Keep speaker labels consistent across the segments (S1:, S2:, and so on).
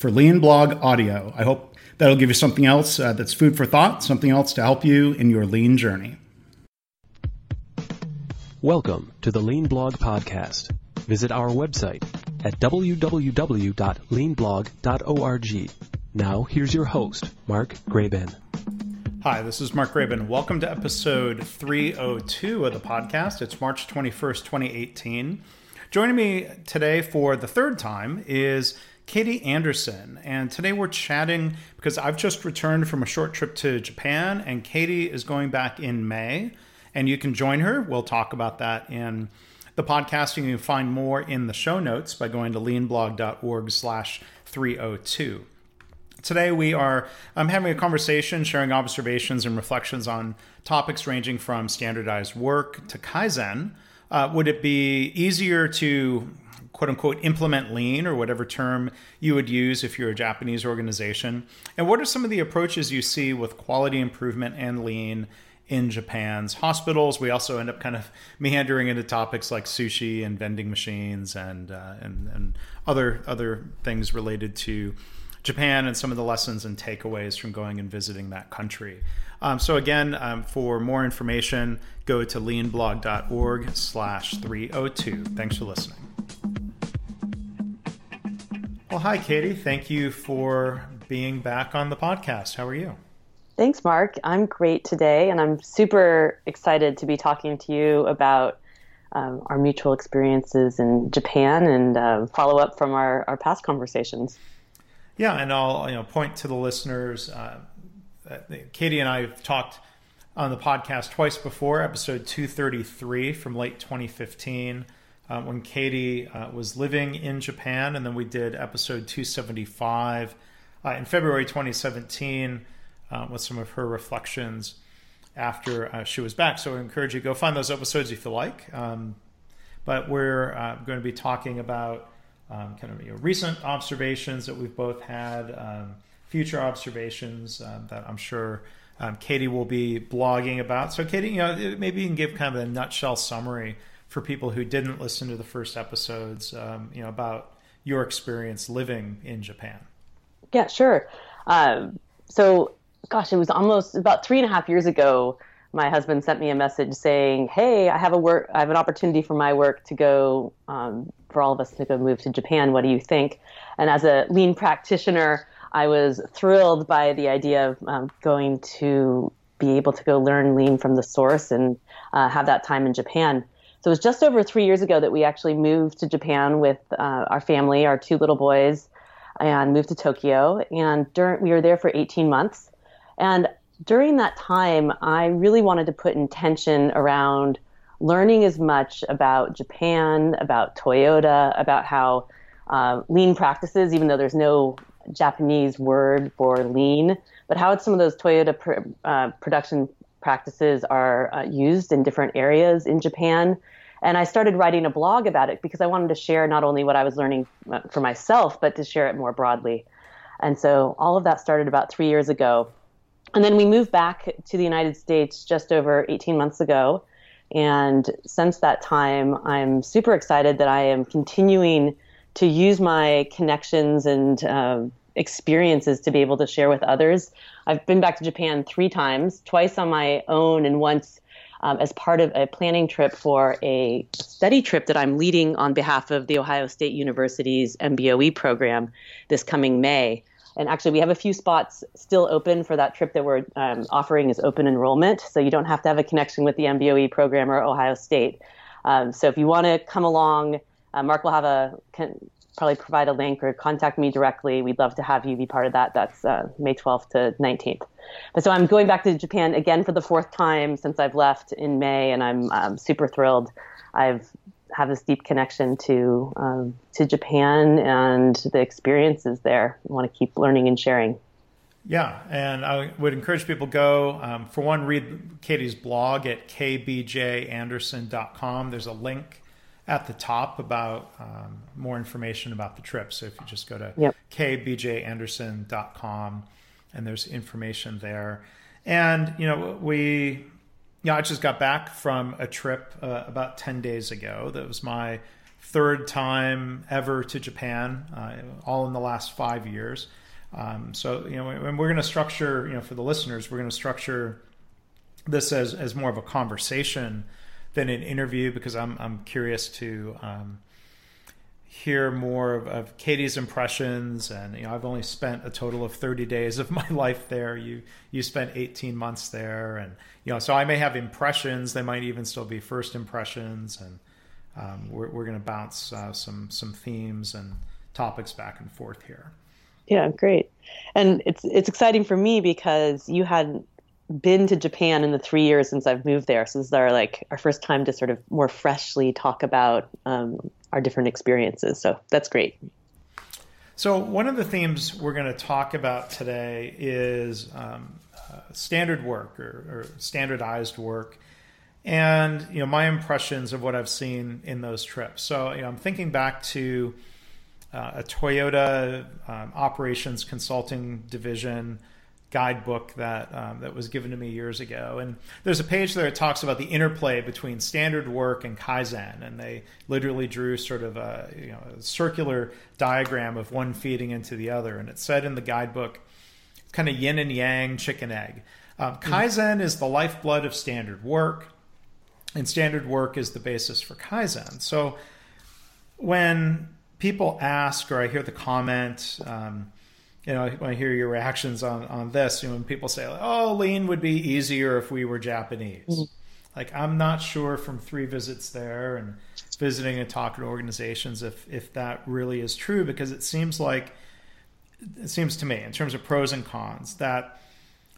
S1: for Lean Blog Audio. I hope that'll give you something else uh, that's food for thought, something else to help you in your lean journey.
S2: Welcome to the Lean Blog Podcast. Visit our website at www.leanblog.org. Now, here's your host, Mark Graban.
S1: Hi, this is Mark Graban. Welcome to episode 302 of the podcast. It's March 21st, 2018. Joining me today for the third time is Katie Anderson. And today we're chatting because I've just returned from a short trip to Japan, and Katie is going back in May. And you can join her. We'll talk about that in the podcast. You can find more in the show notes by going to leanblog.org slash 302. Today we are I'm having a conversation, sharing observations and reflections on topics ranging from standardized work to Kaizen. Uh, would it be easier to quote unquote implement lean or whatever term you would use if you're a Japanese organization? And what are some of the approaches you see with quality improvement and lean in Japan's hospitals? We also end up kind of meandering into topics like sushi and vending machines and uh, and, and other other things related to Japan and some of the lessons and takeaways from going and visiting that country. Um, so again, um, for more information, go to leanblog.org slash 302. Thanks for listening. Well, hi, Katie. Thank you for being back on the podcast. How are you?
S3: Thanks, Mark. I'm great today, and I'm super excited to be talking to you about um, our mutual experiences in Japan and uh, follow up from our, our past conversations.
S1: Yeah, and I'll you know point to the listeners. Uh, Katie and I have talked on the podcast twice before, episode 233 from late 2015 uh, when Katie uh, was living in Japan, and then we did episode 275 uh, in February 2017 uh, with some of her reflections after uh, she was back. So I encourage you go find those episodes if you like. Um, but we're uh, going to be talking about um, kind of you know, recent observations that we've both had, um, future observations um, that I'm sure. Um, Katie will be blogging about. So, Katie, you know, maybe you can give kind of a nutshell summary for people who didn't listen to the first episodes, um, you know, about your experience living in Japan.
S3: Yeah, sure. Um, so, gosh, it was almost about three and a half years ago. My husband sent me a message saying, "Hey, I have a work, I have an opportunity for my work to go um, for all of us to go move to Japan. What do you think?" And as a lean practitioner, I was thrilled by the idea of um, going to be able to go learn lean from the source and uh, have that time in Japan. So it was just over three years ago that we actually moved to Japan with uh, our family, our two little boys, and moved to Tokyo. And during, we were there for 18 months. And during that time, I really wanted to put intention around learning as much about Japan, about Toyota, about how uh, lean practices, even though there's no Japanese word for lean, but how it's some of those Toyota pr- uh, production practices are uh, used in different areas in Japan. And I started writing a blog about it because I wanted to share not only what I was learning uh, for myself, but to share it more broadly. And so all of that started about three years ago. And then we moved back to the United States just over 18 months ago. And since that time, I'm super excited that I am continuing to use my connections and uh, experiences to be able to share with others. I've been back to Japan three times, twice on my own, and once um, as part of a planning trip for a study trip that I'm leading on behalf of the Ohio State University's MBOE program this coming May. and actually, we have a few spots still open for that trip that we're um, offering is open enrollment. So you don't have to have a connection with the MBOE program or Ohio State. Um, so if you want to come along, uh, Mark will have a can probably provide a link or contact me directly. We'd love to have you be part of that. That's uh, May 12th to 19th. But so I'm going back to Japan again for the fourth time since I've left in May, and I'm um, super thrilled. I've have this deep connection to um, to Japan and the experiences there. I want to keep learning and sharing.
S1: Yeah, and I would encourage people go um, for one read Katie's blog at kbjanderson.com. There's a link at the top about um, more information about the trip. So if you just go to yep. kbjanderson.com and there's information there. And you know we yeah, I just got back from a trip uh, about 10 days ago. That was my third time ever to Japan, uh, all in the last five years. Um, so, you know, and we're going to structure, you know, for the listeners, we're going to structure this as, as more of a conversation than an interview because I'm, I'm curious to um, hear more of, of, Katie's impressions. And you know, I've only spent a total of 30 days of my life there. You you spent 18 months there, and you know, so I may have impressions. They might even still be first impressions, and um, we're we're going to bounce uh, some some themes and topics back and forth here.
S3: Yeah, great. And it's it's exciting for me because you had been to Japan in the three years since I've moved there. So this is our like our first time to sort of more freshly talk about um, our different experiences. So that's great.
S1: So one of the themes we're going to talk about today is um, uh, standard work or, or, standardized work, and you know my impressions of what I've seen in those trips. So you know I'm thinking back to uh, a Toyota um, operations consulting division guidebook that um, that was given to me years ago. And there's a page there that talks about the interplay between standard work and kaizen, and they literally drew sort of a, you know, a circular diagram of one feeding into the other. And it said in the guidebook, kind of yin and yang, chicken egg. Um, kaizen mm. is the lifeblood of standard work, and standard work is the basis for kaizen. So when people ask, or I hear the comment. Um, you know, when I hear your reactions on on this, you know, when people say, like, "Oh, lean would be easier if we were Japanese," mm-hmm. like I'm not sure from three visits there and visiting and talking to organizations if if that really is true because it seems like it seems to me in terms of pros and cons that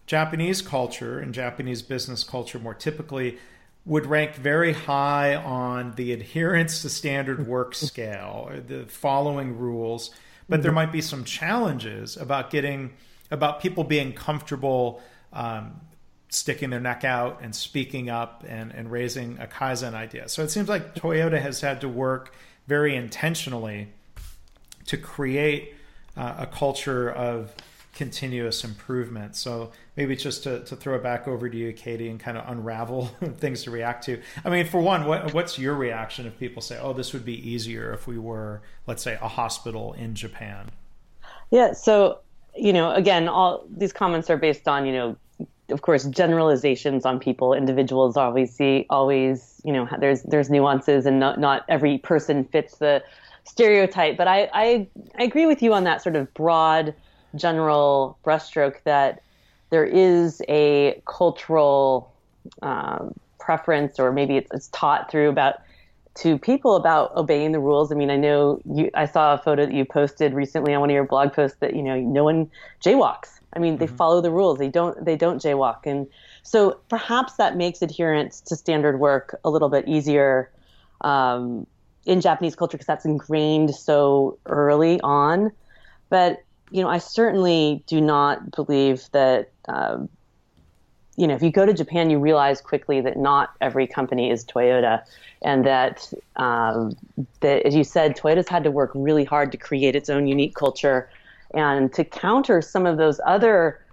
S1: Japanese culture and Japanese business culture more typically would rank very high on the adherence to standard work scale, the following rules but there mm-hmm. might be some challenges about getting about people being comfortable um, sticking their neck out and speaking up and, and raising a kaizen idea. So it seems like Toyota has had to work very intentionally to create uh, a culture of continuous improvement. So maybe just to, to throw it back over to you, Katie, and kind of unravel things to react to. I mean, for one, what, what's your reaction if people say, oh, this would be easier if we were, let's say, a hospital in Japan?
S3: Yeah. So, you know, again, all these comments are based on, you know, of course, generalizations on people. Individuals always see, always, you know, there's there's nuances, and not not every person fits the stereotype. But I I, I agree with you on that sort of broad general brushstroke that there is a cultural um, preference, or maybe it's, it's taught through about to people about obeying the rules. I mean, I know you. I saw a photo that you posted recently on one of your blog posts that you know no one jaywalks. I mean, they mm-hmm. follow the rules. They don't. They don't jaywalk, and so perhaps that makes adherence to standard work a little bit easier um, in Japanese culture because that's ingrained so early on. But you know, I certainly do not believe that. Um, you know, if you go to Japan, you realize quickly that not every company is Toyota, and that um, that, as you said, Toyota's had to work really hard to create its own unique culture, and to counter some of those other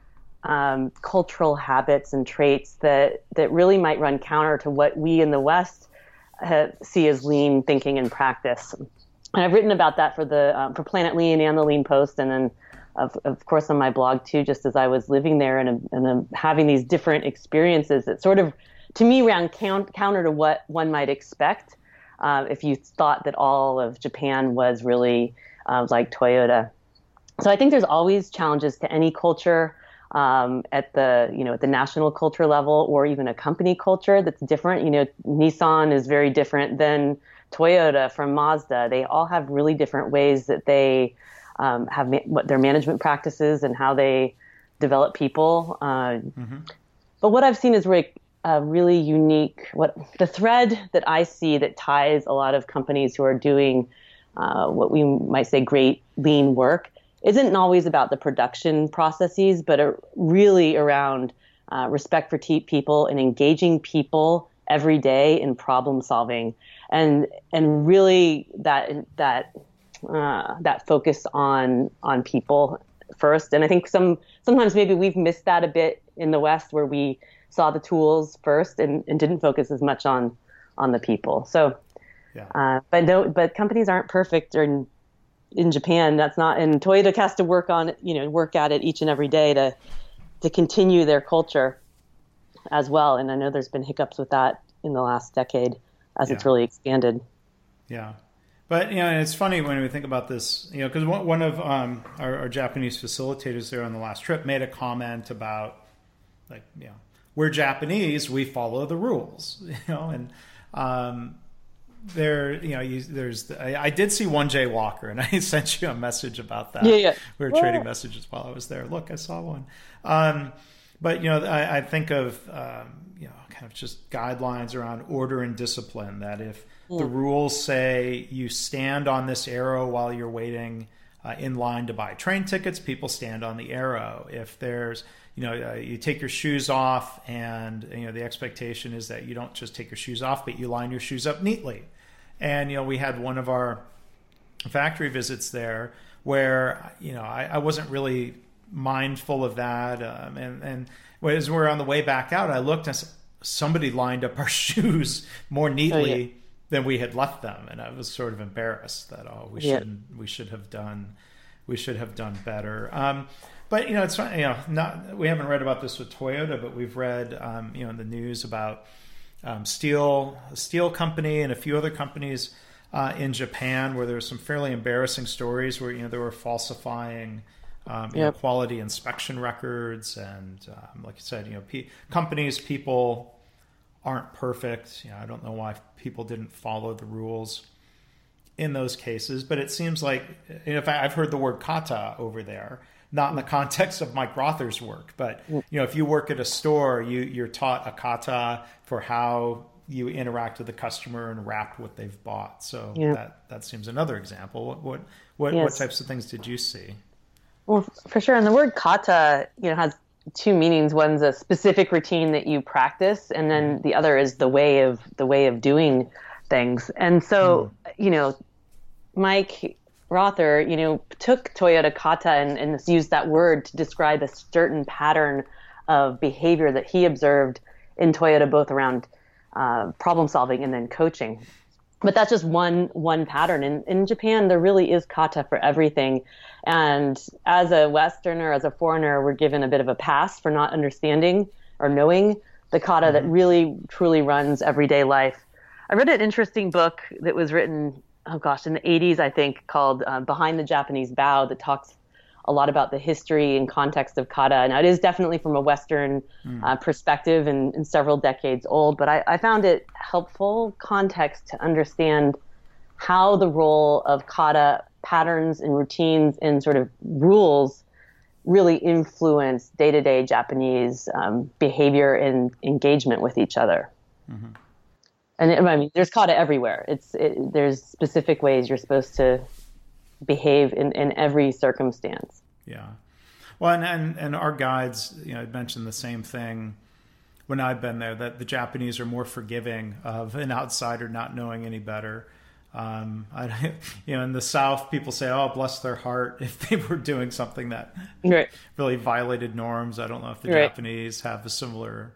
S3: um, cultural habits and traits that that really might run counter to what we in the West have, see as lean thinking and practice. And I've written about that for the um, for Planet Lean and the Lean Post, and then of, of course on my blog too just as i was living there and, and having these different experiences that sort of to me ran count, counter to what one might expect uh, if you thought that all of japan was really uh, like toyota so I think there's always challenges to any culture um, at the you know at the national culture level or even a company culture that's different. You know, Nissan is very different than Toyota from Mazda. They all have really different ways that they um, have ma- what their management practices and how they develop people. Uh, mm-hmm. But what I've seen is really a really unique what the thread that I see that ties a lot of companies who are doing uh, what we might say great lean work isn't always about the production processes, but really around uh, respect for te- people and engaging people every day in problem solving, and and really that that uh, that focus on on people first. And I think some sometimes maybe we've missed that a bit in the West, where we saw the tools first and, and didn't focus as much on on the people. So, yeah. uh, but no, but companies aren't perfect, or in Japan. That's not, and Toyota has to work on, you know, work at it each and every day to to continue their culture as well. And I know there's been hiccups with that in the last decade as yeah. it's really expanded.
S1: Yeah. But you know, it's funny when we think about this, you know, because one of um, our, our, Japanese facilitators there on the last trip made a comment about, like, you know, we're Japanese, we follow the rules, you know, and um, there you know you, there's I, I, did see one Jay Walker and I sent you a message about that.
S3: Yeah, yeah.
S1: We were trading messages while I was there. Look, I saw one. Um, but you know, I, I think of um, you know kind of just guidelines around order and discipline. That if the rules say you stand on this arrow while you're waiting uh, in line to buy train tickets, people stand on the arrow. If there's you know, uh, you take your shoes off, and you know the expectation is that you don't just take your shoes off, but you line your shoes up neatly. And you know, we had one of our factory visits there where you know I, I wasn't really mindful of that, um, and and as we're on the way back out, I looked and somebody lined up our shoes more neatly. Oh, yeah. Than we had left them, and I was sort of embarrassed that oh we yeah. should we should have done we should have done better. Um, but you know, it's you know, not we haven't read about this with Toyota, but we've read um, you know in the news about um, steel steel company and a few other companies uh, in Japan where there were some fairly embarrassing stories where you know they were falsifying. Um, yep. know, quality inspection records, and um, like you said, you know, pe- companies, people aren't perfect. You know, I don't know why people didn't follow the rules in those cases, but it seems like, you know, if I, I've heard the word kata over there, not in the context of Mike Rother's work, but mm. you know, if you work at a store, you you're taught a kata for how you interact with the customer and wrap what they've bought. So yeah. that that seems another example. What what what, yes. what types of things did you see?
S3: Well, for sure. And the word kata, you know, has two meanings. One's a specific routine that you practice, and then mm-hmm. the other is the way of the way of doing things. And so, mm. you know, Mike Rother, you know, took Toyota kata and, and used that word to describe a certain pattern of behavior that he observed in Toyota, both around uh, problem solving and then coaching. But that's just one one pattern. In in Japan, there really is kata for everything, and as a Westerner, as a foreigner, we're given a bit of a pass for not understanding or knowing the kata mm-hmm. that really truly runs everyday life. I read an interesting book that was written oh gosh, in the 80s, I think, called uh, Behind the Japanese Bow that talks a lot about the history and context of kata. Now, it is definitely from a Western mm. uh, perspective and, and, several decades old, but I, I, found it helpful context to understand how the role of kata patterns and routines and sort of rules really influence day to day Japanese um, behavior and engagement with each other. Mm-hmm and I mean, there's kata everywhere. It's it, there's specific ways you're supposed to behave in, in every circumstance.
S1: Yeah, well, and, and and our guides, you know, mentioned the same thing when I've been there that the Japanese are more forgiving of an outsider not knowing any better. Um, I, you know, in the South, people say, "Oh, bless their heart," if they were doing something that
S3: right.
S1: really violated norms. I don't know if the right. Japanese have a similar.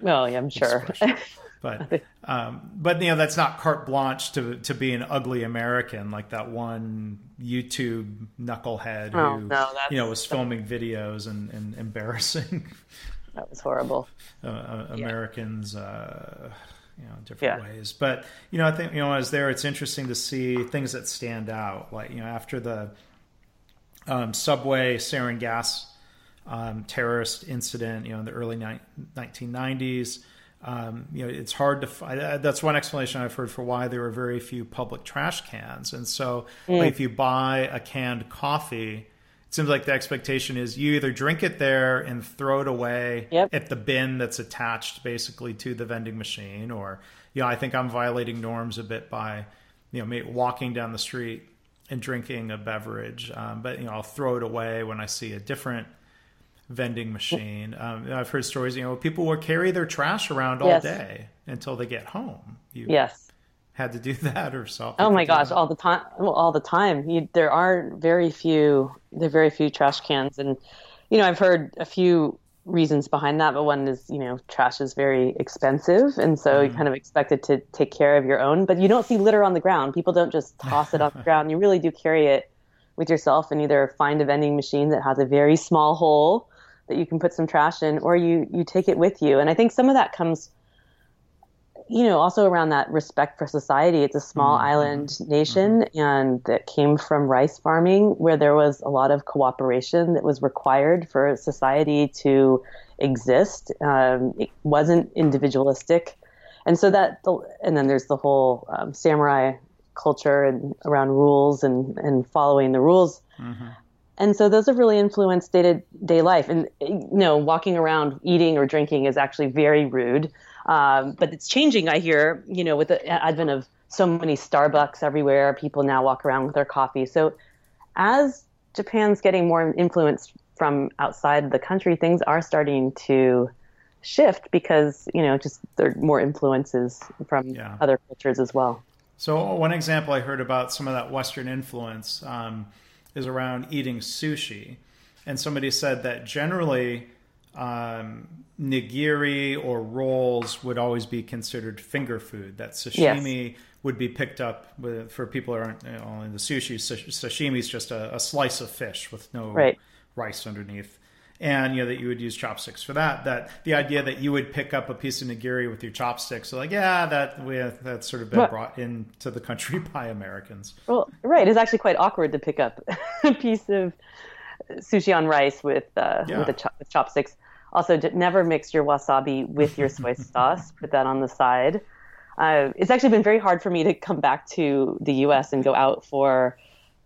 S3: Well, yeah, I'm sure.
S1: but um, but you know that's not carte blanche to to be an ugly American like that one YouTube knucklehead oh, who no, you know was filming videos and, and embarrassing.
S3: That was horrible.
S1: Uh, uh, Americans, yeah. uh, you know, different yeah. ways. But you know, I think you know, as there, it's interesting to see things that stand out. Like you know, after the um, subway sarin gas um, terrorist incident, you know, in the early ni- 1990s. Um, you know, it's hard to find. That's one explanation I've heard for why there are very few public trash cans. And so, mm. like, if you buy a canned coffee, it seems like the expectation is you either drink it there and throw it away
S3: yep.
S1: at the bin that's attached basically to the vending machine, or you know, I think I'm violating norms a bit by you know walking down the street and drinking a beverage, um, but you know, I'll throw it away when I see a different vending machine. Um, I've heard stories, you know, people will carry their trash around all
S3: yes.
S1: day until they get home.
S3: You yes.
S1: Had to do that or something.
S3: Oh my gosh, all the time, well, all the time. You, there are very few, there are very few trash cans, and you know, I've heard a few reasons behind that, but one is, you know, trash is very expensive, and so mm. you kind of expected to take care of your own. But you don't see litter on the ground. People don't just toss it off the ground. You really do carry it with yourself, and either find a vending machine that has a very small hole that you can put some trash in, or you you take it with you. And I think some of that comes, you know, also around that respect for society. It's a small mm-hmm. island nation, mm-hmm. and that came from rice farming, where there was a lot of cooperation that was required for society to exist. Um, it wasn't individualistic, and so that, and then there's the whole um, samurai culture and around rules and and following the rules. Mm-hmm. And so those have really influenced day to day life. And, you know, walking around eating or drinking is actually very rude. Um, but it's changing, I hear, you know, with the advent of so many Starbucks everywhere, people now walk around with their coffee. So as Japan's getting more influenced from outside the country, things are starting to shift because, you know, just there are more influences from yeah. other cultures as well.
S1: So, one example I heard about some of that Western influence. Um, is around eating sushi. And somebody said that generally um, nigiri or rolls would always be considered finger food. That sashimi yes. would be picked up with, for people who aren't you know, in the sushi. Sashimi is just a, a, slice of fish with no
S3: right.
S1: rice underneath and you know that you would use chopsticks for that. That the idea that you would pick up a piece of nigiri with your chopsticks, so like yeah, that we that's sort of been well, brought into the country by Americans.
S3: Well, right, it's actually quite awkward to pick up a piece of sushi on rice with uh, yeah. with, cho- with chopsticks. Also, never mix your wasabi with your soy sauce. Put that on the side. Uh, it's actually been very hard for me to come back to the U.S. and go out for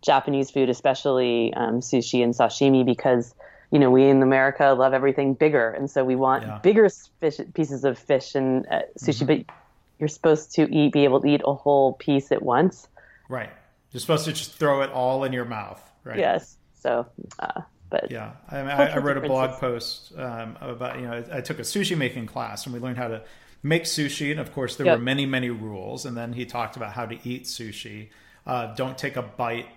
S3: Japanese food, especially um, sushi and sashimi, because you know, we in America love everything bigger, and so we want yeah. bigger fish, pieces of fish and uh, sushi. Mm-hmm. But you're supposed to eat, be able to eat a whole piece at once.
S1: Right. You're supposed to just throw it all in your mouth. Right.
S3: Yes. So, uh, but
S1: yeah, I, mean, I, I wrote a blog post um, about you know I, I, took a sushi making class and we learned how to make sushi, and of course there yep. were many many rules. And then he talked about how to eat sushi. Uh, don't take a bite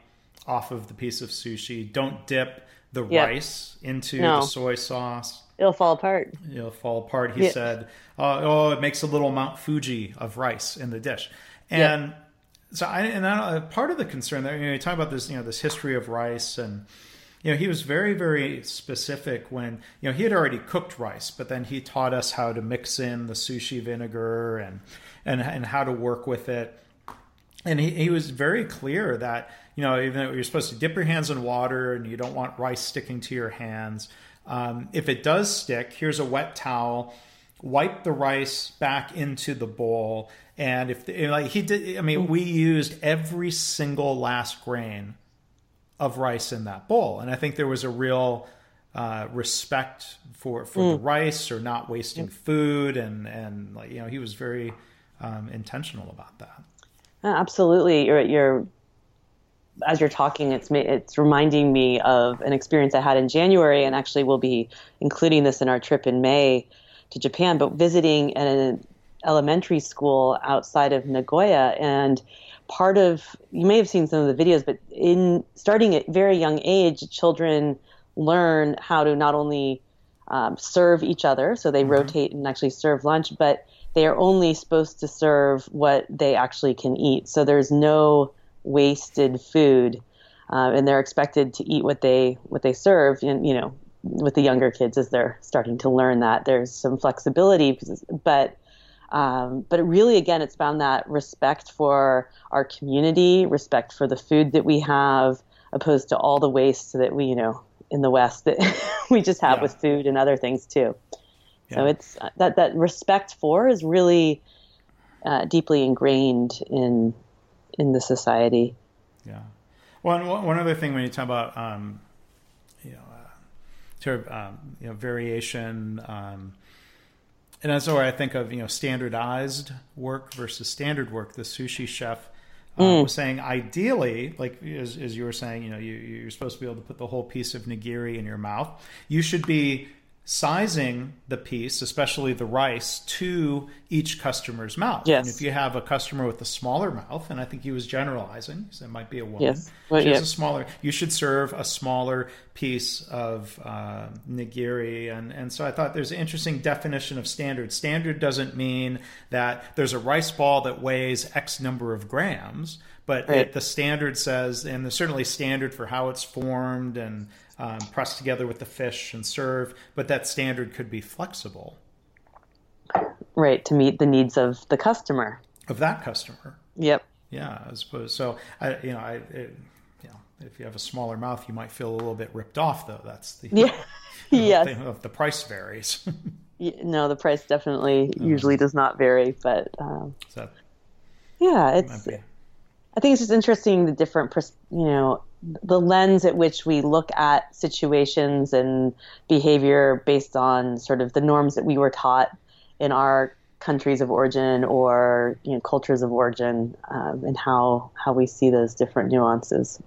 S1: off of the piece of sushi. Don't dip the yep. rice into no. the soy sauce.
S3: It'll fall apart.
S1: It'll fall apart. He said, uh, "Oh, it makes a little Mount Fuji of rice in the dish." And yep. so, I, and I, part of the concern there, you know, you talk about this, you know, this history of rice, and you know, he was very, very specific when you know he had already cooked rice, but then he taught us how to mix in the sushi vinegar and and and how to work with it. And he, he was very clear that you know, even though you're supposed to dip your hands in water and you don't want rice sticking to your hands. Um, if it does stick, here's a wet towel. Wipe the rice back into the bowl, and if the, like he did, I mean, we used every single last grain of rice in that bowl, and I think there was a real uh, respect for for mm. the rice or not wasting food, and and like you know, he was very um, intentional about that.
S3: Absolutely, you're you're as you're talking, it's it's reminding me of an experience I had in January, and actually we'll be including this in our trip in May to Japan. But visiting an elementary school outside of Nagoya, and part of you may have seen some of the videos, but in starting at very young age, children learn how to not only um, serve each other, so they mm-hmm. rotate and actually serve lunch, but they are only supposed to serve what they actually can eat. So there's no wasted food, uh, and they're expected to eat what they what they serve. And you know, with the younger kids, as they're starting to learn that, there's some flexibility, but. Um, but really, again, it's found that respect for our community, respect for the food that we have, opposed to all the waste that we, you know, in the West that we just have
S1: Yeah.
S3: with food and other things too. So it's uh, that that respect for is really uh, deeply ingrained in in the society.
S1: Yeah. Well, and one one other thing when you talk about, um, you know, uh, sort of, um, you know, variation, um, and that's where I think of, you know, standardized work versus standard work. The sushi chef uh, was saying, ideally, like as, as you were saying, you know, you, you're supposed to be able to put the whole piece of nigiri in your mouth. You should be sizing the piece, especially the rice, to each customer's mouth.
S3: Yes.
S1: And if you have a customer with a smaller mouth, and I think he was generalizing, so it might be a woman.
S3: Yes. Well,
S1: she has a smaller. You should serve a smaller piece of uh, nigiri, and and so I thought there's an interesting definition of standard. Standard doesn't mean that there's a rice ball that weighs X number of grams, but
S3: Right.
S1: it, the standard says, and there's certainly standard for how it's formed and um, pressed together with the fish and serve, but that standard could be flexible
S3: Right, to meet the needs of the customer.
S1: of that customer.
S3: Yep.
S1: Yeah, I suppose so. I, you know, I, it, you know, if you have a smaller mouth, you might feel a little bit ripped off, though. That's the
S3: Yeah. yes.
S1: thing of the price varies.
S3: No, the price definitely usually does not vary, but um,
S1: so
S3: yeah, it's. I think it's just interesting the different, pers- you know, the lens at which we look at situations and behavior based on sort of the norms that we were taught in our countries of origin or you know cultures of origin, um, and how how we see those different nuances.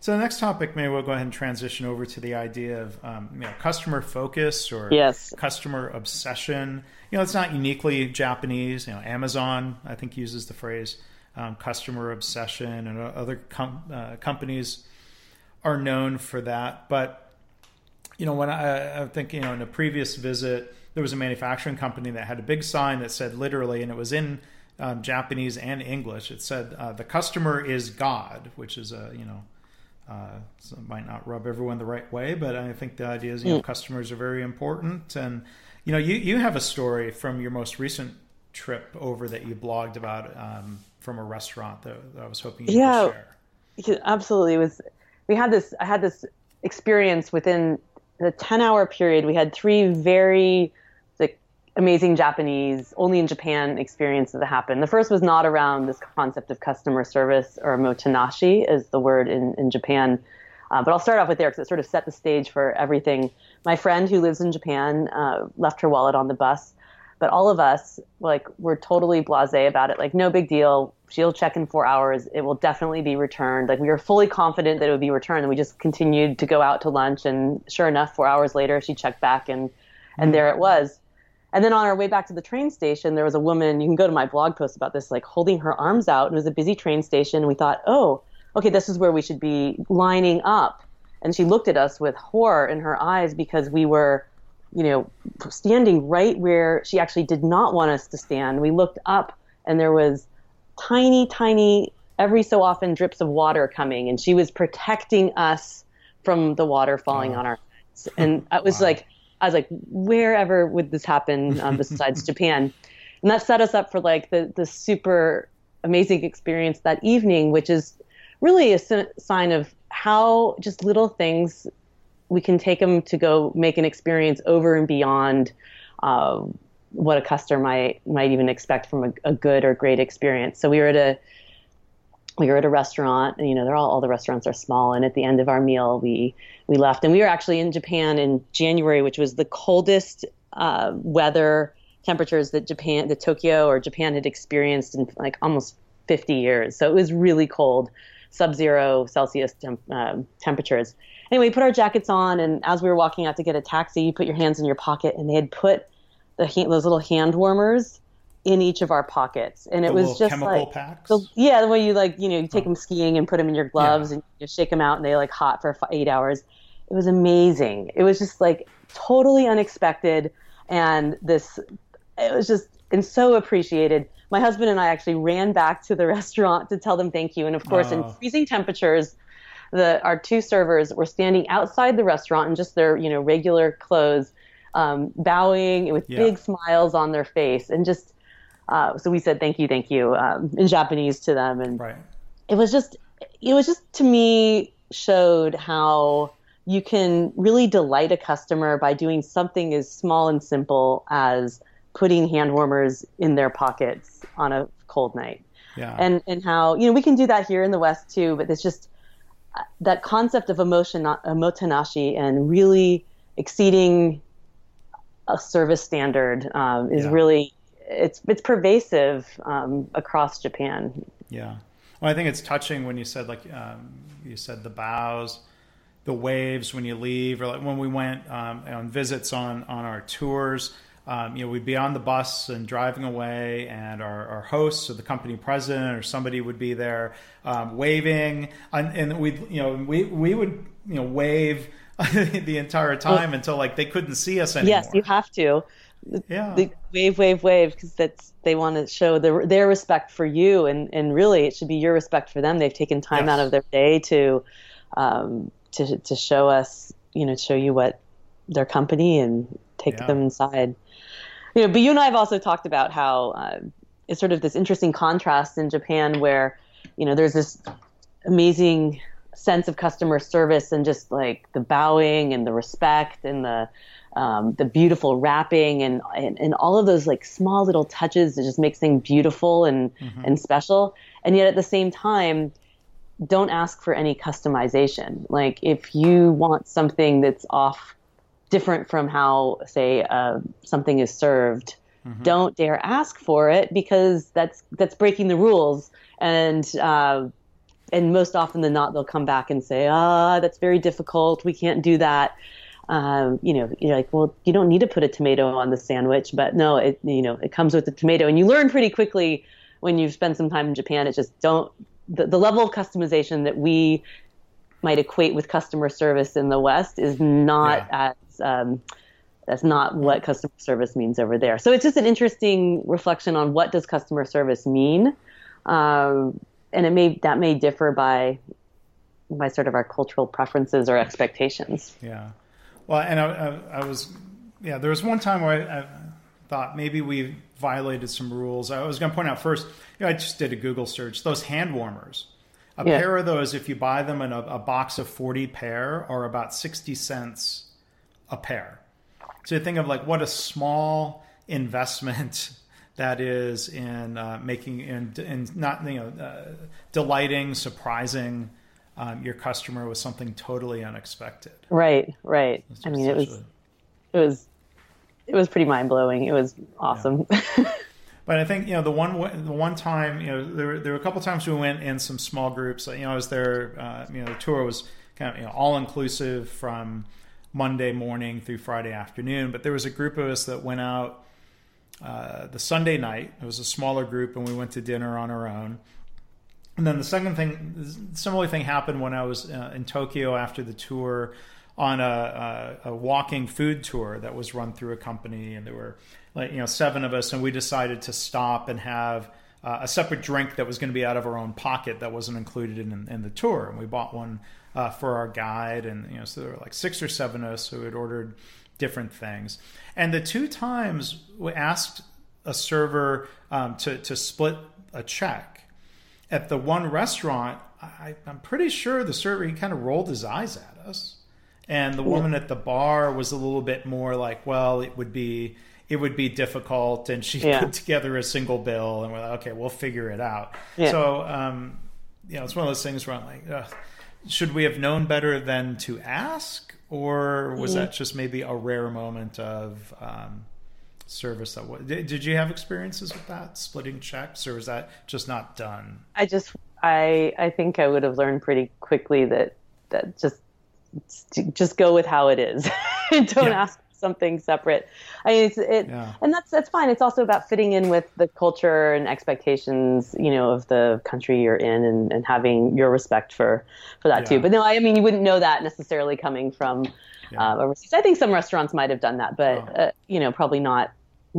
S1: so the next topic, maybe we'll go ahead and transition over to the idea of um, you know customer focus or
S3: Yes.
S1: customer obsession. You know, it's not uniquely Japanese. You know, Amazon I think uses the phrase um, customer obsession, and other com- uh, companies are known for that. But you know, when I, I think, you know, in a previous visit, there was a manufacturing company that had a big sign that said literally, and it was in um, Japanese and English. It said, uh, "The customer is God," which is a, you know, uh, so might not rub everyone the right way, but I think the idea is, you know, customers are very important. And you know, you you have a story from your most recent trip over that you blogged about um, from a restaurant that, that I was hoping you
S3: Yeah.
S1: could share.
S3: Yeah, absolutely it was we had this i had this experience within the 10 hour period we had three very like amazing japanese only in japan experiences that happened the first was not around this concept of customer service or motenashi is the word in, in japan uh, but I'll start off with there because it sort of set the stage for everything. My friend who lives in Japan uh, left her wallet on the bus, but all of us like were totally blasé about it. Like no big deal. She'll check in four hours. It will definitely be returned. Like we were fully confident that it would be returned, and we just continued to go out to lunch. And sure enough, four hours later, she checked back, and and mm. there it was. And then on our way back to the train station, there was a woman. You can go to my blog post about this, like holding her arms out. And it was a busy train station. And we thought, oh, okay, this is where we should be lining up. And she looked at us with horror in her eyes because we were, you know, standing right where she actually did not want us to stand. We looked up, and there was tiny, tiny, every so often drips of water coming, and she was protecting us from the water falling
S1: Oh.
S3: on our heads. And I was
S1: Wow.
S3: like, I was like, wherever would this happen um, besides Japan? And that set us up for like the the super amazing experience that evening, which is really a sign of how just little things we can take them to go make an experience over and beyond uh, what a customer might might even expect from a, a good or great experience. So we were at a we were at a restaurant and you know they're all all the restaurants are small and at the end of our meal we we left. And we were actually in Japan in January which was the coldest uh, weather temperatures that Japan that Tokyo or Japan had experienced in like almost 50 years. So it was really cold sub-zero Celsius temp, um, temperatures anyway we put our jackets on and as we were walking out to get a taxi you put your hands in your pocket and they had put the those little hand warmers in each of our pockets and it was just
S1: chemical
S3: like
S1: packs.
S3: the, yeah, the way you like, you know, you take oh. them skiing and put them in your gloves
S1: Yeah.
S3: and you shake them out and they like hot for eight hours. It was amazing. It was just like totally unexpected. And this, it was just, and so appreciated. My husband and I actually ran back to the restaurant to tell them thank you. And of course, in
S1: Oh.
S3: freezing temperatures, the, our two servers were standing outside the restaurant in just their, you know, regular clothes, um, bowing with
S1: Yeah.
S3: big smiles on their face and just, uh, so we said thank you, thank you um, in Japanese to them, and
S1: right.
S3: it was just it was just to me showed how you can really delight a customer by doing something as small and simple as putting hand warmers in their pockets on a cold night.
S1: Yeah.
S3: And and how you know we can do that here in the West too, but it's just that concept of emotion omotenashi and really exceeding a service standard um, is
S1: Yeah.
S3: really it's it's pervasive um, across Japan.
S1: Yeah. Well, I think it's touching when you said like um, you said the bows, the waves when you leave, or like when we went um, on visits on on our tours. Um, you know, we'd be on the bus and driving away, and our, our hosts or the company president or somebody would be there um, waving, and, and we, you know, we we would you know wave the entire time until like they couldn't see us anymore.
S3: Yes, you have to.
S1: yeah,
S3: the wave, wave, wave, because that's they want to show their their respect for you, and and really it should be your respect for them. They've taken time
S1: Yes.
S3: out of their day to, um, to to show us, you know, show you what their company and take
S1: Yeah.
S3: them inside. You know, but you and I have also talked about how uh, it's sort of this interesting contrast in Japan where, you know, there's this amazing sense of customer service and just like the bowing and the respect and the um, the beautiful wrapping and, and and all of those like small little touches that just makes things beautiful and and special. And yet at the same time don't ask for any customization. Like if you want something that's off different from how say uh, something is served. Don't dare ask for it because that's that's breaking the rules. And uh, and most often than not they'll come back and say ah that's very difficult. We can't do that. Um, you know you're like well you don't need to put a tomato on the sandwich. But no it you know it comes with the tomato. And you learn pretty quickly when you've spent some time in japan it's just don't the, the level of customization that we might equate with customer service in the west is not as um, that's not what customer service means over there. So it's just an interesting reflection on what does customer service mean, um, and it may that may differ by by sort of our cultural preferences or expectations.
S1: Yeah. Well, and I, I, I was, yeah, there was one time where I, I thought maybe we violated some rules. I was going to point out first, you know, I just did a Google search. Those hand warmers, a
S3: Yeah.
S1: pair of those, if you buy them in a, a box of 40 pair, are about 60 cents a pair. So you think of like what a small investment that is in uh, making in, in not you know uh, delighting, surprising um, your customer with something totally unexpected.
S3: Right, right. I mean, it was
S1: a-
S3: it was it was pretty mind blowing. It was awesome.
S1: But I think you know the one the one time you know there were, there were a couple times we went in some small groups. You know, I was there. Uh, you know, the tour was kind of you know all inclusive from Monday morning through Friday afternoon. But there was a group of us that went out uh, the Sunday night. It was a smaller group, and we went to dinner on our own. And then the second thing, similar thing happened when I was uh, in Tokyo after the tour on a, a, a walking food tour that was run through a company, and there were like you know seven of us, and we decided to stop and have uh, a separate drink that was going to be out of our own pocket that wasn't included in, in the tour, and we bought one uh, for our guide, and you know so there were like six or seven of us who had ordered different things, and the two times we asked a server um, to to split a check at the one restaurant, I, I'm pretty sure the server he kind of rolled his eyes at us, and the woman at the bar was a little bit more like, "Well, it would be it would be difficult," and she
S3: Yeah.
S1: put together a single bill, and we're like, "Okay, we'll figure it out."
S3: Yeah.
S1: So, um, you know, it's one of those things where I'm like, Ugh, should we have known better than to ask, or was that just maybe a rare moment of um, service that was did, did you have experiences with that splitting checks or was that just not done
S3: I just I I think I would have learned pretty quickly that that just just go with how it is. Don't
S1: Yeah.
S3: ask something separate. I mean, it's it,
S1: Yeah.
S3: and that's that's fine. It's also about fitting in with the culture and expectations, you know, of the country you're in, and, and having your respect for for that
S1: Yeah.
S3: too. But no, I mean, you wouldn't know that necessarily coming from uh, overseas. I think some restaurants might have done that, but
S1: Oh.
S3: uh, you know, probably not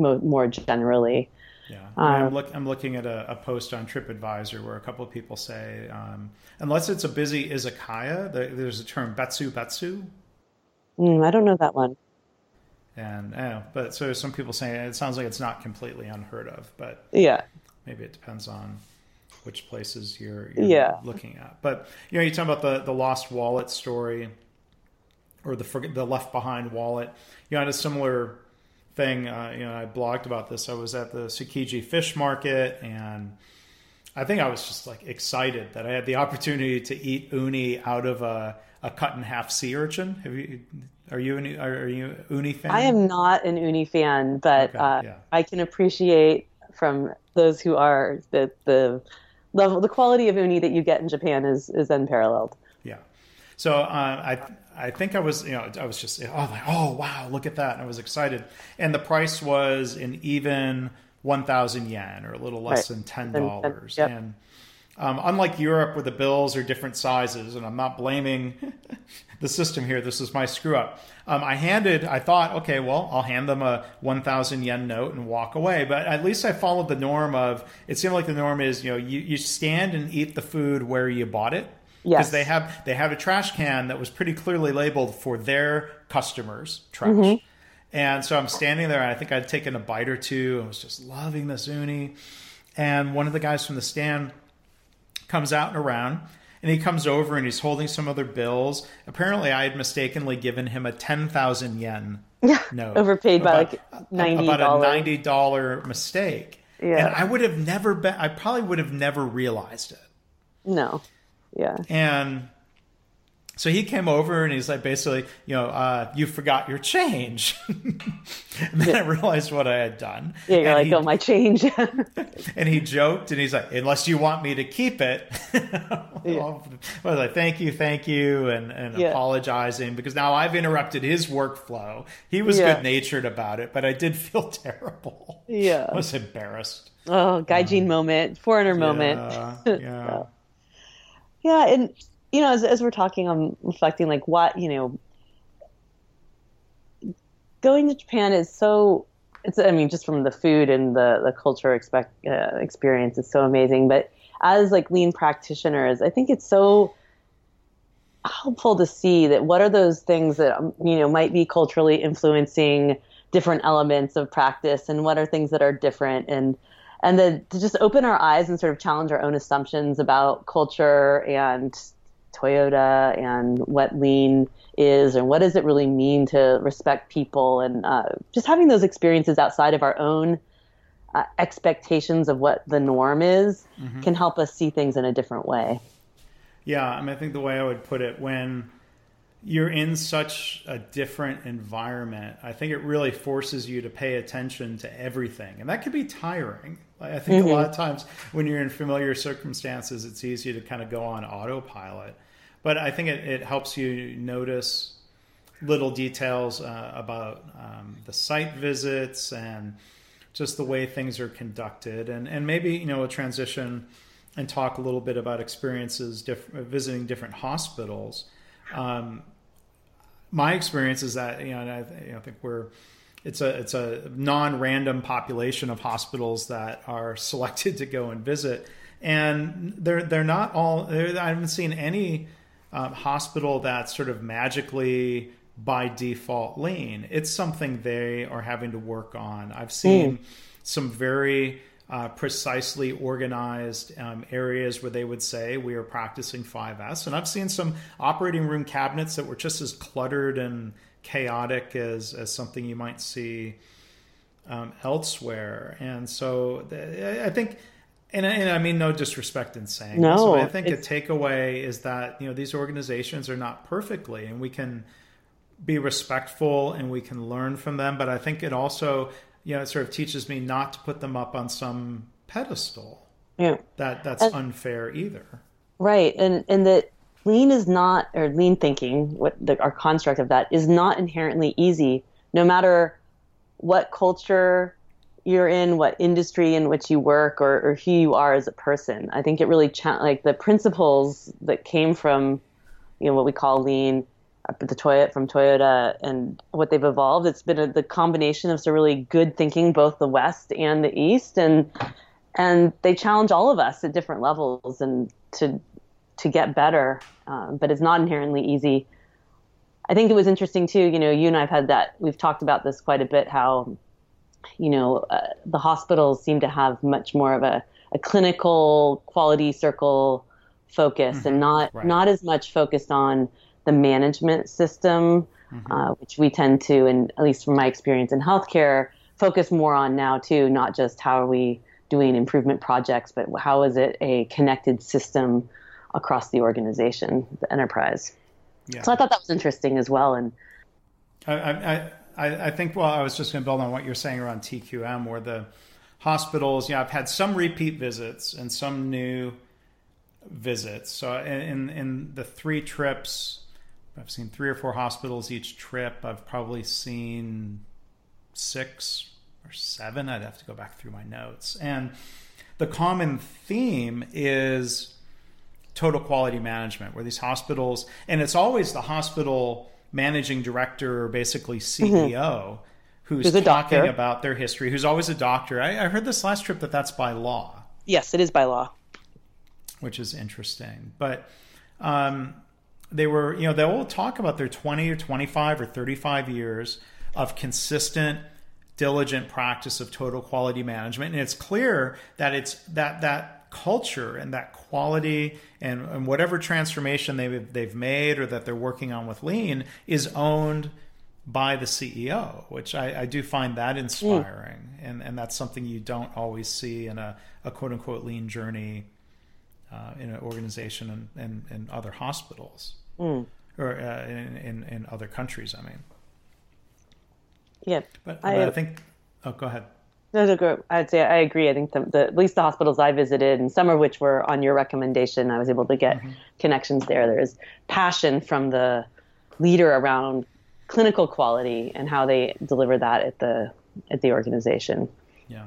S3: mo- more generally.
S1: yeah I'm, look, I'm looking at a, a post on tripadvisor where a couple of people say um, unless it's a busy izakaya there, there's a term betsu betsu
S3: Mm, I don't know that one.
S1: And yeah, but so some people say it sounds like it's not completely unheard of but
S3: Yeah.
S1: maybe it depends on which places you're, you're
S3: Yeah.
S1: looking at. But you know, you talk about the the lost wallet story or the forget the left behind wallet. You know, I had a similar thing. Uh, you know, I blogged about this. I was at the Tsukiji Fish Market, and I think I was just like excited that I had the opportunity to eat uni out of a, a cut in half sea urchin. Have you? Are you an are you uni fan?
S3: I am not an uni fan, but
S1: Okay,
S3: uh,
S1: yeah.
S3: I can appreciate from those who are that the level, the quality of uni that you get in Japan is is unparalleled.
S1: Yeah. So uh, I I think I was you know I was just oh like oh wow look at that and I was excited and the price was an even one thousand yen or a little less
S3: Right.
S1: than ten
S3: Then- then-
S1: dollars
S3: yep.
S1: and um, unlike Europe where the bills are different sizes and I'm not blaming the system here this is my screw up um, I handed I thought okay well I'll hand them a one thousand yen note and walk away but at least I followed the norm of it seemed like the norm is you know you, you stand and eat the food where you bought it because
S3: Yes.
S1: they have they have a trash can that was pretty clearly labeled for their customers trash.
S3: Mm-hmm.
S1: And so I'm standing there, and I think I'd taken a bite or two. I was just loving this uni. And one of the guys from the stand comes out and around, and he comes over and he's holding some other bills. Apparently, I had mistakenly given him a 10,000 yen yeah, note.
S3: Overpaid by, like, $90.
S1: Uh, about a $90 mistake.
S3: Yeah.
S1: And I would have never been, I probably would have never realized it.
S3: No, yeah,
S1: And so he came over and he's like, basically, you know, uh, you forgot your change. and then I realized what I had done.
S3: yeah. You're
S1: and
S3: like,
S1: he,
S3: oh, my change.
S1: and he joked and he's like, unless you want me to keep it. well, I was like, thank you, thank you, and, and
S3: Yeah.
S1: apologizing because now I've interrupted his workflow. He was
S3: Yeah.
S1: good natured about it, but I did feel terrible.
S3: Yeah.
S1: I was embarrassed.
S3: oh, gaijin moment, foreigner moment.
S1: Yeah. yeah.
S3: Yeah, and you know, as as we're talking, I'm reflecting like what you know, going to Japan is so. It's I mean, just from the food and the the culture expect uh, experience is so amazing. But as like lean practitioners, I think it's so helpful to see that what are those things that um, you know might be culturally influencing different elements of practice and what are things that are different and and to just open our eyes and sort of challenge our own assumptions about culture and Toyota and what lean is and what does it really mean to respect people and uh, just having those experiences outside of our own uh, expectations of what the norm is can help us see things in a different way.
S1: Yeah, I mean, I think the way I would put it, when you're in such a different environment, I think it really forces you to pay attention to everything, and that can be tiring. I think a lot of times when you're in familiar circumstances, it's easy to kind of go on autopilot. But I think it, it helps you notice little details uh, about um, the site visits and just the way things are conducted, and and maybe you know a transition and talk a little bit about experiences diff- visiting different hospitals. Um, my experience is that you know, I, you know, I think we're it's a it's a non-random population of hospitals that are selected to go and visit, and they're they're not all. They're, I haven't seen any um, hospital that's sort of magically by default lean. It's something they are having to work on. I've seen some very uh, precisely organized um, areas where they would say we are practicing 5S. And I've seen some operating room cabinets that were just as cluttered and chaotic as, as something you might see um, elsewhere. And so th- I think, and, I- and I mean no disrespect in saying this,
S3: No,
S1: but I think a takeaway is that you know these organizations are not perfectly, and we can be respectful and we can learn from them. But I think it also, you know, it sort of teaches me not to put them up on some pedestal.
S3: Yeah.
S1: That that's
S3: And-
S1: unfair either.
S3: Right, and and that lean is not, or lean thinking, what the, our construct of that is not inherently easy. No matter what culture you're in, what industry in which you work, or, or who you are as a person, I think it really cha- like the principles that came from, you know, what we call lean, the Toyota from Toyota, and what they've evolved. It's been a, the combination of some really good thinking, both the West and the East, and and they challenge all of us at different levels and to to get better um, but it's not inherently easy i think it was interesting too you know you and i've had that we've talked about this quite a bit how you know uh, the hospitals seem to have much more of a, a clinical quality circle focus mm-hmm. and not right. not as much focused on the management system, mm-hmm. uh, which we tend to, and at least from my experience in healthcare, focus more on now too. Not just how are we doing improvement projects, but how is it a connected system across the organization, the enterprise. Yeah. So I thought that was interesting as well. And
S1: I, I, I, I think, well, I was just going to build on what you're saying around TQM, where the hospitals, yeah, I've had some repeat visits and some new visits. So in in the three trips, I've seen three or four hospitals each trip. I've probably seen six or seven. I'd have to go back through my notes. And the common theme is total quality management, where these hospitals, and it's always the hospital managing director or basically CEO. Mm-hmm. Who's, who's talking doctor. about their history? Who's always a doctor? I, I heard this last trip that that's by law.
S3: Yes, it is by law
S1: which is interesting. But um, they were, you know, they will talk about their 20 or 25 or 35 years of consistent, diligent practice of total quality management. And it's clear that it's that that culture and that quality and, and whatever transformation they've, they've made or that they're working on with lean is owned by the CEO, which I, I do find that inspiring. Mm. And, and that's something you don't always see in a, a quote unquote lean journey uh, in an organization and, and, and other hospitals mm. or uh, in, in, in, other countries. I mean,
S3: yeah,
S1: but, but I, I, think. Oh, go ahead.
S3: No, no, go. I'd say I agree. I think the, the, at least the hospitals I visited, and some of which were on your recommendation, I was able to get mm-hmm. connections there. There's passion from the leader around clinical quality and how they deliver that at the at the organization.
S1: Yeah.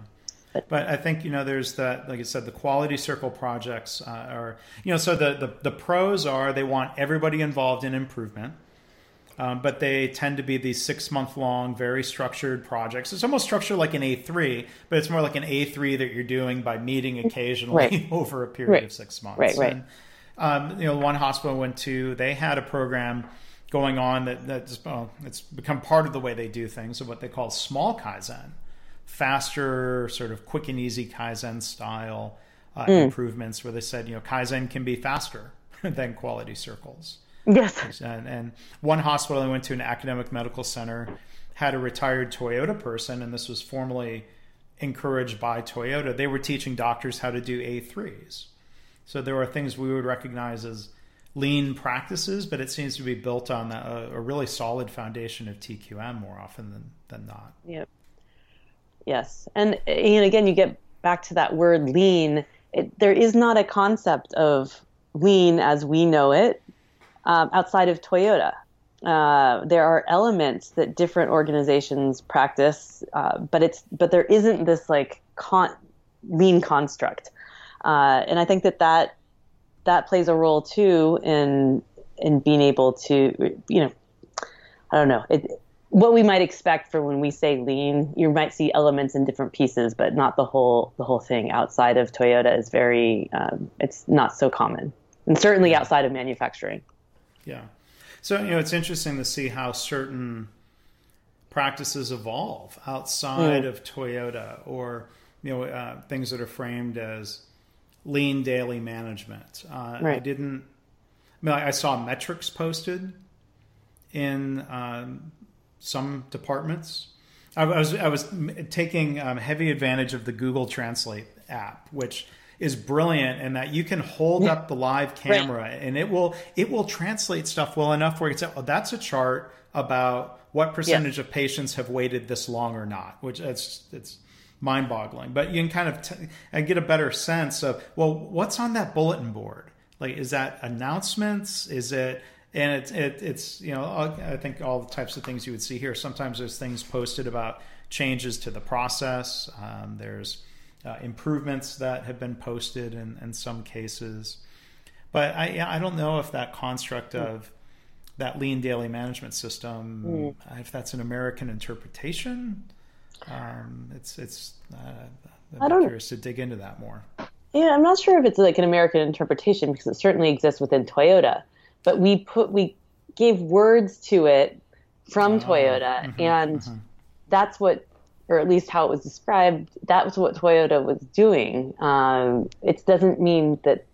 S1: But I think you know there's that, like I said, the quality circle projects uh, are you know so the, the the pros are they want everybody involved in improvement. Um, but they tend to be these six month long, very structured projects. It's almost structured like an A3, but it's more like an A3 that you're doing by meeting occasionally right. over a period
S3: right.
S1: of six months.
S3: Right, right. And,
S1: um, you know, one hospital I went to, they had a program going on that that's well, it's become part of the way they do things, of what they call small kaizen faster, sort of quick and easy Kaizen style uh, mm. improvements where they said, you know, Kaizen can be faster than quality circles.
S3: Yes.
S1: And, and one hospital I went to, an academic medical center, had a retired Toyota person, and this was formally encouraged by Toyota. They were teaching doctors how to do A3s. So there are things we would recognize as lean practices, but it seems to be built on a, a really solid foundation of TQM more often than, than not.
S3: Yep. Yes, and and again, you get back to that word lean. It, there is not a concept of lean as we know it um, outside of Toyota. Uh, there are elements that different organizations practice, uh, but it's but there isn't this like con- lean construct, uh, and I think that that that plays a role too in in being able to you know I don't know it what we might expect for when we say lean you might see elements in different pieces but not the whole the whole thing outside of toyota is very um, it's not so common. And certainly outside of manufacturing.
S1: Yeah. So you know it's interesting to see how certain practices evolve outside mm. of toyota or you know uh, things that are framed as lean daily management. Uh, right. i didn't I, mean, I saw metrics posted in um, some departments. I, was I was taking um, heavy advantage of the Google Translate app, which is brilliant in that you can hold yeah. up the live camera right. and it will it will translate stuff well enough where say, "Oh, that's a chart about what percentage yeah. of patients have waited this long or not," which it's it's mind-boggling. But you can kind of t- and get a better sense of well, what's on that bulletin board? Like, is that announcements? Is it and it's it, it's you know I think all the types of things you would see here. Sometimes there's things posted about changes to the process. Um, there's uh, improvements that have been posted in, in some cases, but I I don't know if that construct of that lean daily management system, mm. if that's an American interpretation. Um, it's it's uh, I'm curious to dig into that more.
S3: Yeah, I'm not sure if it's like an American interpretation because it certainly exists within Toyota but we put we gave words to it from uh, Toyota, mm-hmm, and mm-hmm. that's what or at least how it was described, that was what Toyota was doing. Um, it doesn't mean that.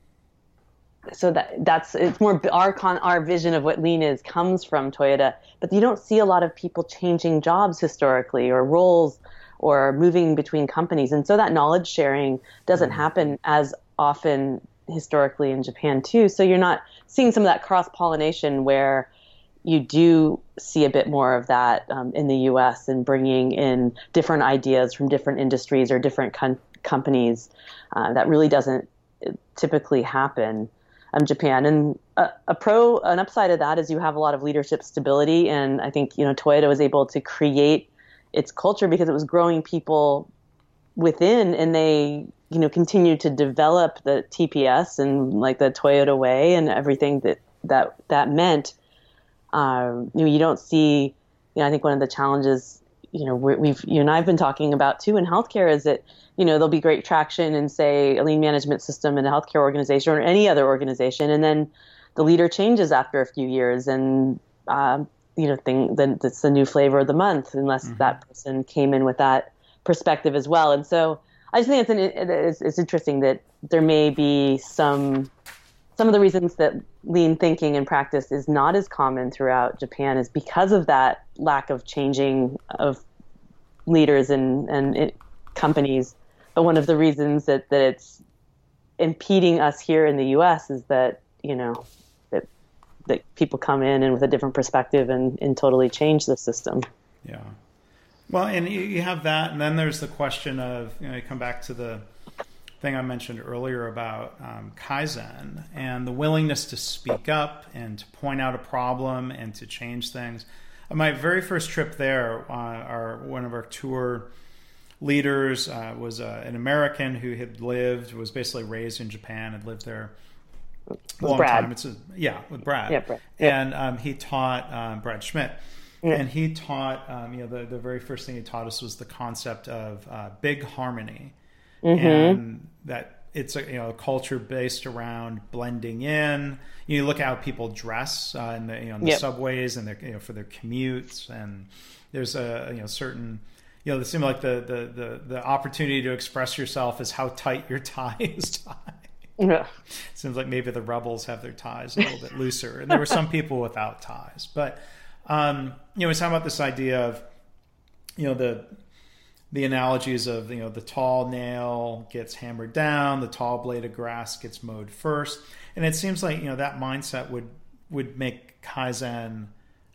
S3: So that that's it's more our con, our vision of what lean is comes from Toyota, but you don't see a lot of people changing jobs historically or roles or moving between companies, and so that knowledge sharing doesn't mm-hmm. happen as often historically in Japan too. So you're not seeing some of that cross pollination where you do see a bit more of that um, in the U.S. and bringing in different ideas from different industries or different com- companies. Uh, that really doesn't typically happen in Japan. And a, a, pro, an upside of that is you have a lot of leadership stability, and I think you know Toyota was able to create its culture because it was growing people within, and they you know continue to develop the TPS and like the Toyota way and everything that that that meant um, you know, you don't see. You know, I think one of the challenges, you know, we've you and I've been talking about too in healthcare is that you know there'll be great traction in say a lean management system in a healthcare organization or any other organization, and then the leader changes after a few years, and um, you know, thing then it's the new flavor of the month unless mm-hmm. that person came in with that perspective as well. And so I just think it's, an, it's, it's interesting that there may be some some of the reasons that lean thinking and practice is not as common throughout Japan is because of that lack of changing of leaders and, and it, companies. But one of the reasons that, that it's impeding us here in the U.S. is that you know that that people come in and with a different perspective and, and totally change the system.
S1: Yeah. Well, and you have that, and then there's the question of you know you come back to the thing I mentioned earlier about um, Kaizen and the willingness to speak up and to point out a problem and to change things. On my very first trip there, uh, our one of our tour leaders uh, was uh, an American who had lived, was basically raised in Japan, had lived there a long Brad. time. It's a, yeah, with Brad.
S3: Yeah, Brad. Yeah.
S1: And um, he taught um, Brad Schmidt. Yeah. And he taught, um, you know, the, the very first thing he taught us was the concept of uh, big harmony mm-hmm. and that it's a you know a culture based around blending in. You look at how people dress uh, in the you know in the yep. subways and their you know for their commutes, and there's a you know certain you know it seems like the, the the the opportunity to express yourself is how tight your tie is tied. Yeah. Seems like maybe the rebels have their ties a little bit looser, and there were some people without ties. But um, you know, it's talking about this idea of you know the the analogies of you know the tall nail gets hammered down, the tall blade of grass gets mowed first, and it seems like you know that mindset would would make kaizen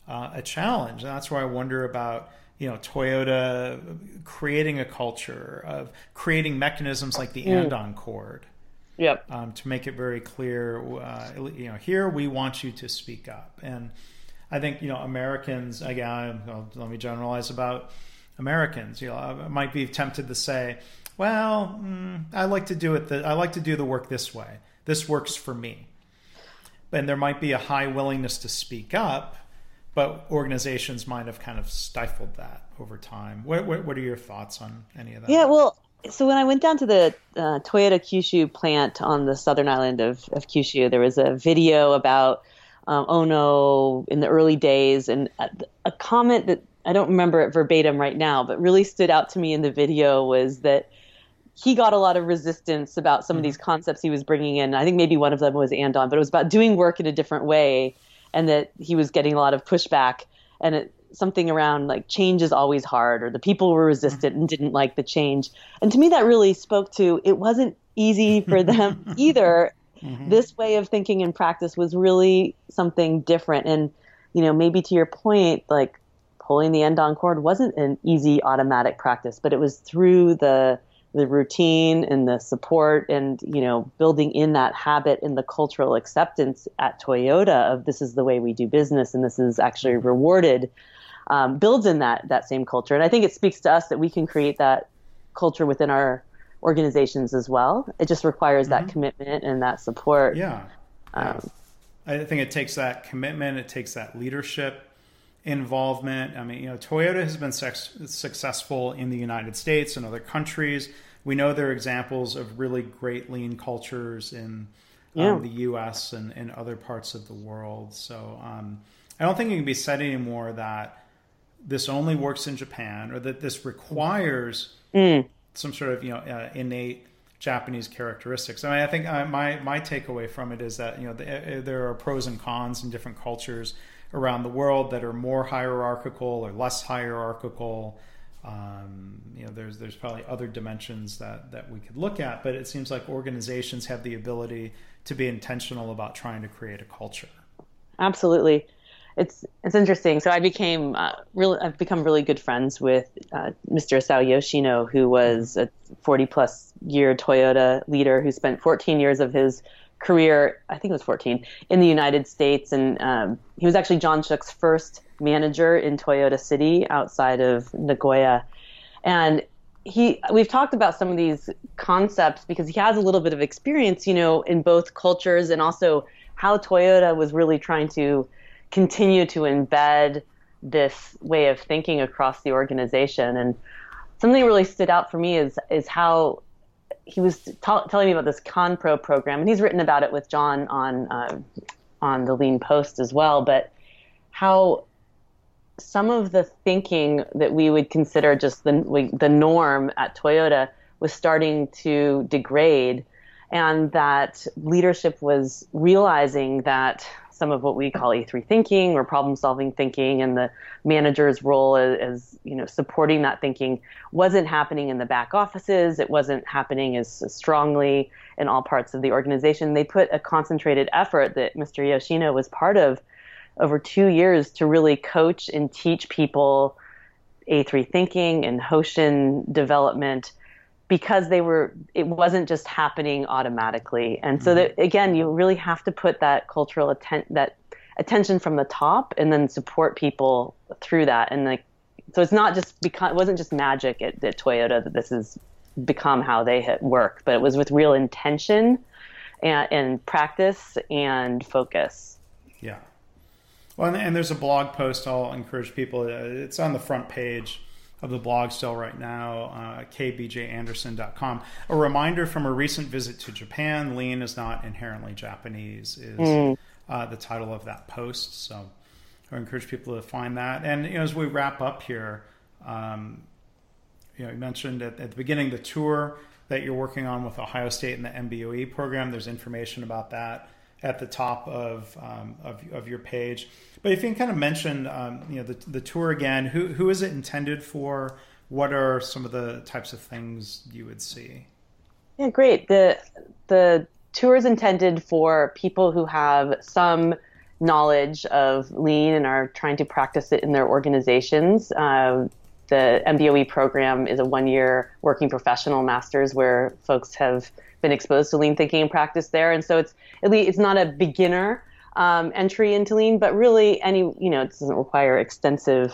S1: uh, a challenge. And that's where I wonder about you know Toyota creating a culture of creating mechanisms like the mm. Andon cord.
S3: Yep.
S1: Um, to make it very clear, uh, you know, here we want you to speak up, and I think you know Americans again. let me generalize about Americans. You know, I might be tempted to say, "Well, mm, I like to do it. The, I like to do the work this way. This works for me." And there might be a high willingness to speak up, but organizations might have kind of stifled that over time. What, what, what are your thoughts on any of that?
S3: Yeah, well, so when I went down to the uh, Toyota Kyushu plant on the southern island of, of Kyushu, there was a video about um, Ohno in the early days, and a, a comment that I don't remember it verbatim right now, but really stood out to me in the video was that he got a lot of resistance about some of these mm-hmm. concepts he was bringing in. I think maybe one of them was Andon, but it was about doing work in a different way, and that he was getting a lot of pushback and it, something around like change is always hard, or the people were resistant and didn't like the change. And to me, that really spoke to it wasn't easy for them either. Mm-hmm. This way of thinking and practice was really something different, and you know, maybe to your point, like pulling the Andon cord wasn't an easy automatic practice, but it was through the the routine and the support and you know building in that habit and the cultural acceptance at Toyota of this is the way we do business and this is actually rewarded um, builds in that that same culture. And I think it speaks to us that we can create that culture within our organizations as well. It just requires mm-hmm. that commitment and that support.
S1: Yeah. Um, I think it takes that commitment. It takes that leadership involvement. I mean, you know, Toyota has been sex- successful in the United States and other countries. We know there are examples of really great lean cultures in um, yeah. the U.S. and, and other parts of the world. So um, I don't think it can be said anymore that this only works in Japan or that this requires
S3: Mm.
S1: Some sort of you know uh, innate Japanese characteristics. I mean, I think uh, my my takeaway from it is that you know the, uh, there are pros and cons in different cultures around the world that are more hierarchical or less hierarchical. Um, you know, there's there's probably other dimensions that that we could look at, but it seems like organizations have the ability to be intentional about trying to create a culture.
S3: Absolutely. It's it's interesting. So I became uh, really I've become really good friends with uh, Mr. Isao Yoshino, who was a 40 plus year Toyota leader who spent 14 years of his career, I think it was 14, in the United States, and um, he was actually John Shook's first manager in Toyota City outside of Nagoya, and he we've talked about some of these concepts because he has a little bit of experience, you know, in both cultures and also how Toyota was really trying to continue to embed this way of thinking across the organization. And something really stood out for me is is how he was t- telling me about this ConPro program, and he's written about it with John on uh, on the Lean Post as well. But how some of the thinking that we would consider just the the norm at Toyota was starting to degrade, and that leadership was realizing that some of what we call A3 thinking or problem solving thinking and the manager's role as, as, you know supporting that thinking wasn't happening in the back offices it wasn't happening as strongly in all parts of the organization they put a concentrated effort that Mr. Yoshino was part of over 2 years to really coach and teach people A3 thinking and Hoshin development because they were it wasn't just happening automatically and so that again you really have to put that cultural atten- that attention from the top and then support people through that and like so it's not just because it wasn't just magic at, at toyota that this has become how they hit work but it was with real intention and, and practice and focus
S1: Yeah. Well, and, and there's a blog post I'll encourage people. Uh, it's on the front page of the blog still right now, uh, kbjanderson.com. A reminder from a recent visit to Japan Lean is not inherently Japanese, is uh, the title of that post. So I encourage people to find that. And you know, as we wrap up here, um, you know, you mentioned at, at the beginning the tour that you're working on with Ohio State and the MBOE program. There's information about that at the top of, um, of, of your page. But if you can kind of mention, um, you know, the, the tour again, who, who is it intended for? What are some of the types of things you would see?
S3: Yeah, great. The the tour is intended for people who have some knowledge of lean and are trying to practice it in their organizations. Um, the MBOE program is a one-year working professional master's where folks have been exposed to lean thinking and practice there, and so it's at least it's not a beginner um, entry into lean, but really any you know it doesn't require extensive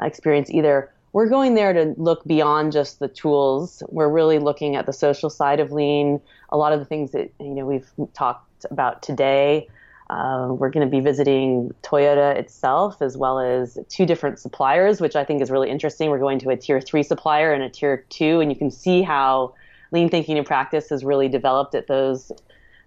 S3: uh, experience either. We're going there to look beyond just the tools. We're really looking at the social side of lean. A lot of the things that you know we've talked about today. Uh, we're going to be visiting Toyota itself as well as two different suppliers, which I think is really interesting. We're going to a tier three supplier and a tier two, and you can see how lean thinking and practice has really developed at those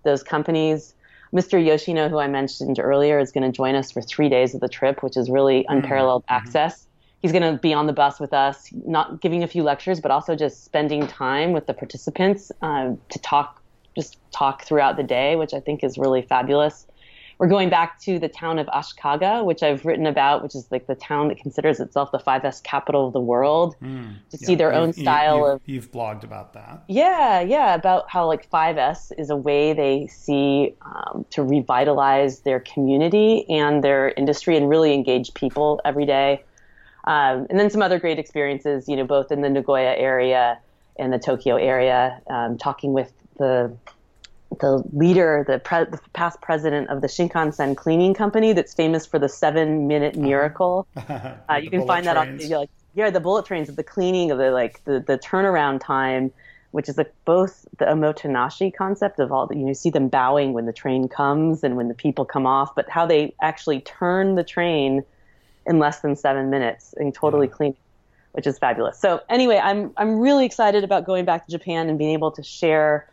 S3: those companies. Mr. Yoshino, who I mentioned earlier, is going to join us for three days of the trip, which is really unparalleled mm-hmm. access. He's going to be on the bus with us, not giving a few lectures, but also just spending time with the participants um, to talk, just talk throughout the day, which I think is really fabulous. We're going back to the town of Ashikaga, which I've written about, which is like the town that considers itself the 5S capital of the world, mm, to yeah, see their own style
S1: you,
S3: of.
S1: You've blogged about that.
S3: Yeah, yeah, about how like 5S is a way they see um, to revitalize their community and their industry and really engage people every day. Um, and then some other great experiences, you know, both in the Nagoya area and the Tokyo area, um, talking with the the leader, the, pre- the, past president of the Shinkansen Cleaning Company, that's famous for the seven minute uh-huh. miracle. Uh, you can find that on like yeah the bullet trains of the cleaning of the like the, the turnaround time, which is like both the omotenashi concept of all the, you know, see them bowing when the train comes and when the people come off, but how they actually turn the train in less than seven minutes and totally yeah. clean, which is fabulous. So anyway, I'm I'm really excited about going back to Japan and being able to share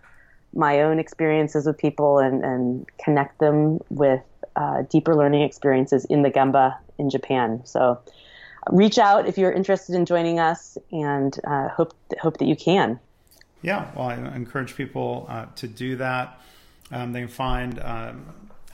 S3: my own experiences with people and, and connect them with uh, deeper learning experiences in the Gemba in Japan. So reach out if you're interested in joining us, and uh, hope hope that you can.
S1: Yeah, well, I encourage people uh, to do that. Um, they can find. Um,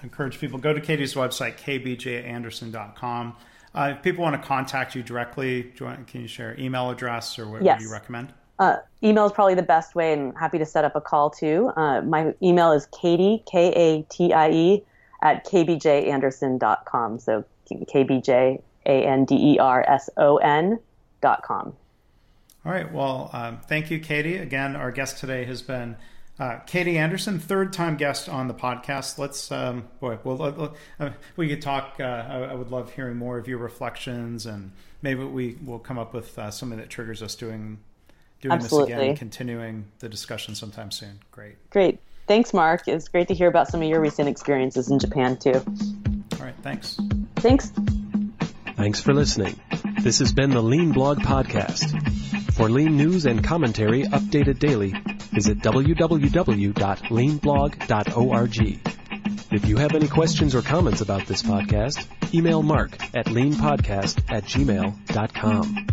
S1: encourage people go to Katie's website kbjanderson.com. Uh, if people want to contact you directly, can you share email address or what,
S3: yes.
S1: do you recommend?
S3: Uh, email is probably the best way, and happy to set up a call too. Uh, my email is Katie K A T I E at kbjanderson.com. So kbj a n d e r s o n dot com.
S1: All right. Well, um, thank you, Katie. Again, our guest today has been uh, Katie Anderson, third time guest on the podcast. Let's, um, boy, well, uh, we could talk. Uh, I, I, would love hearing more of your reflections, and maybe we will come up with uh, something that triggers us doing doing
S3: Absolutely.
S1: this again, continuing the discussion sometime soon. Great.
S3: Great. Thanks, Mark. It's great to hear about some of your recent experiences in Japan too.
S1: All right. Thanks.
S3: Thanks.
S2: Thanks for listening. This has been the Lean Blog Podcast. For lean news and commentary updated daily, visit www.leanblog.org. If you have any questions or comments about this podcast, email mark at leanpodcast at gmail.com.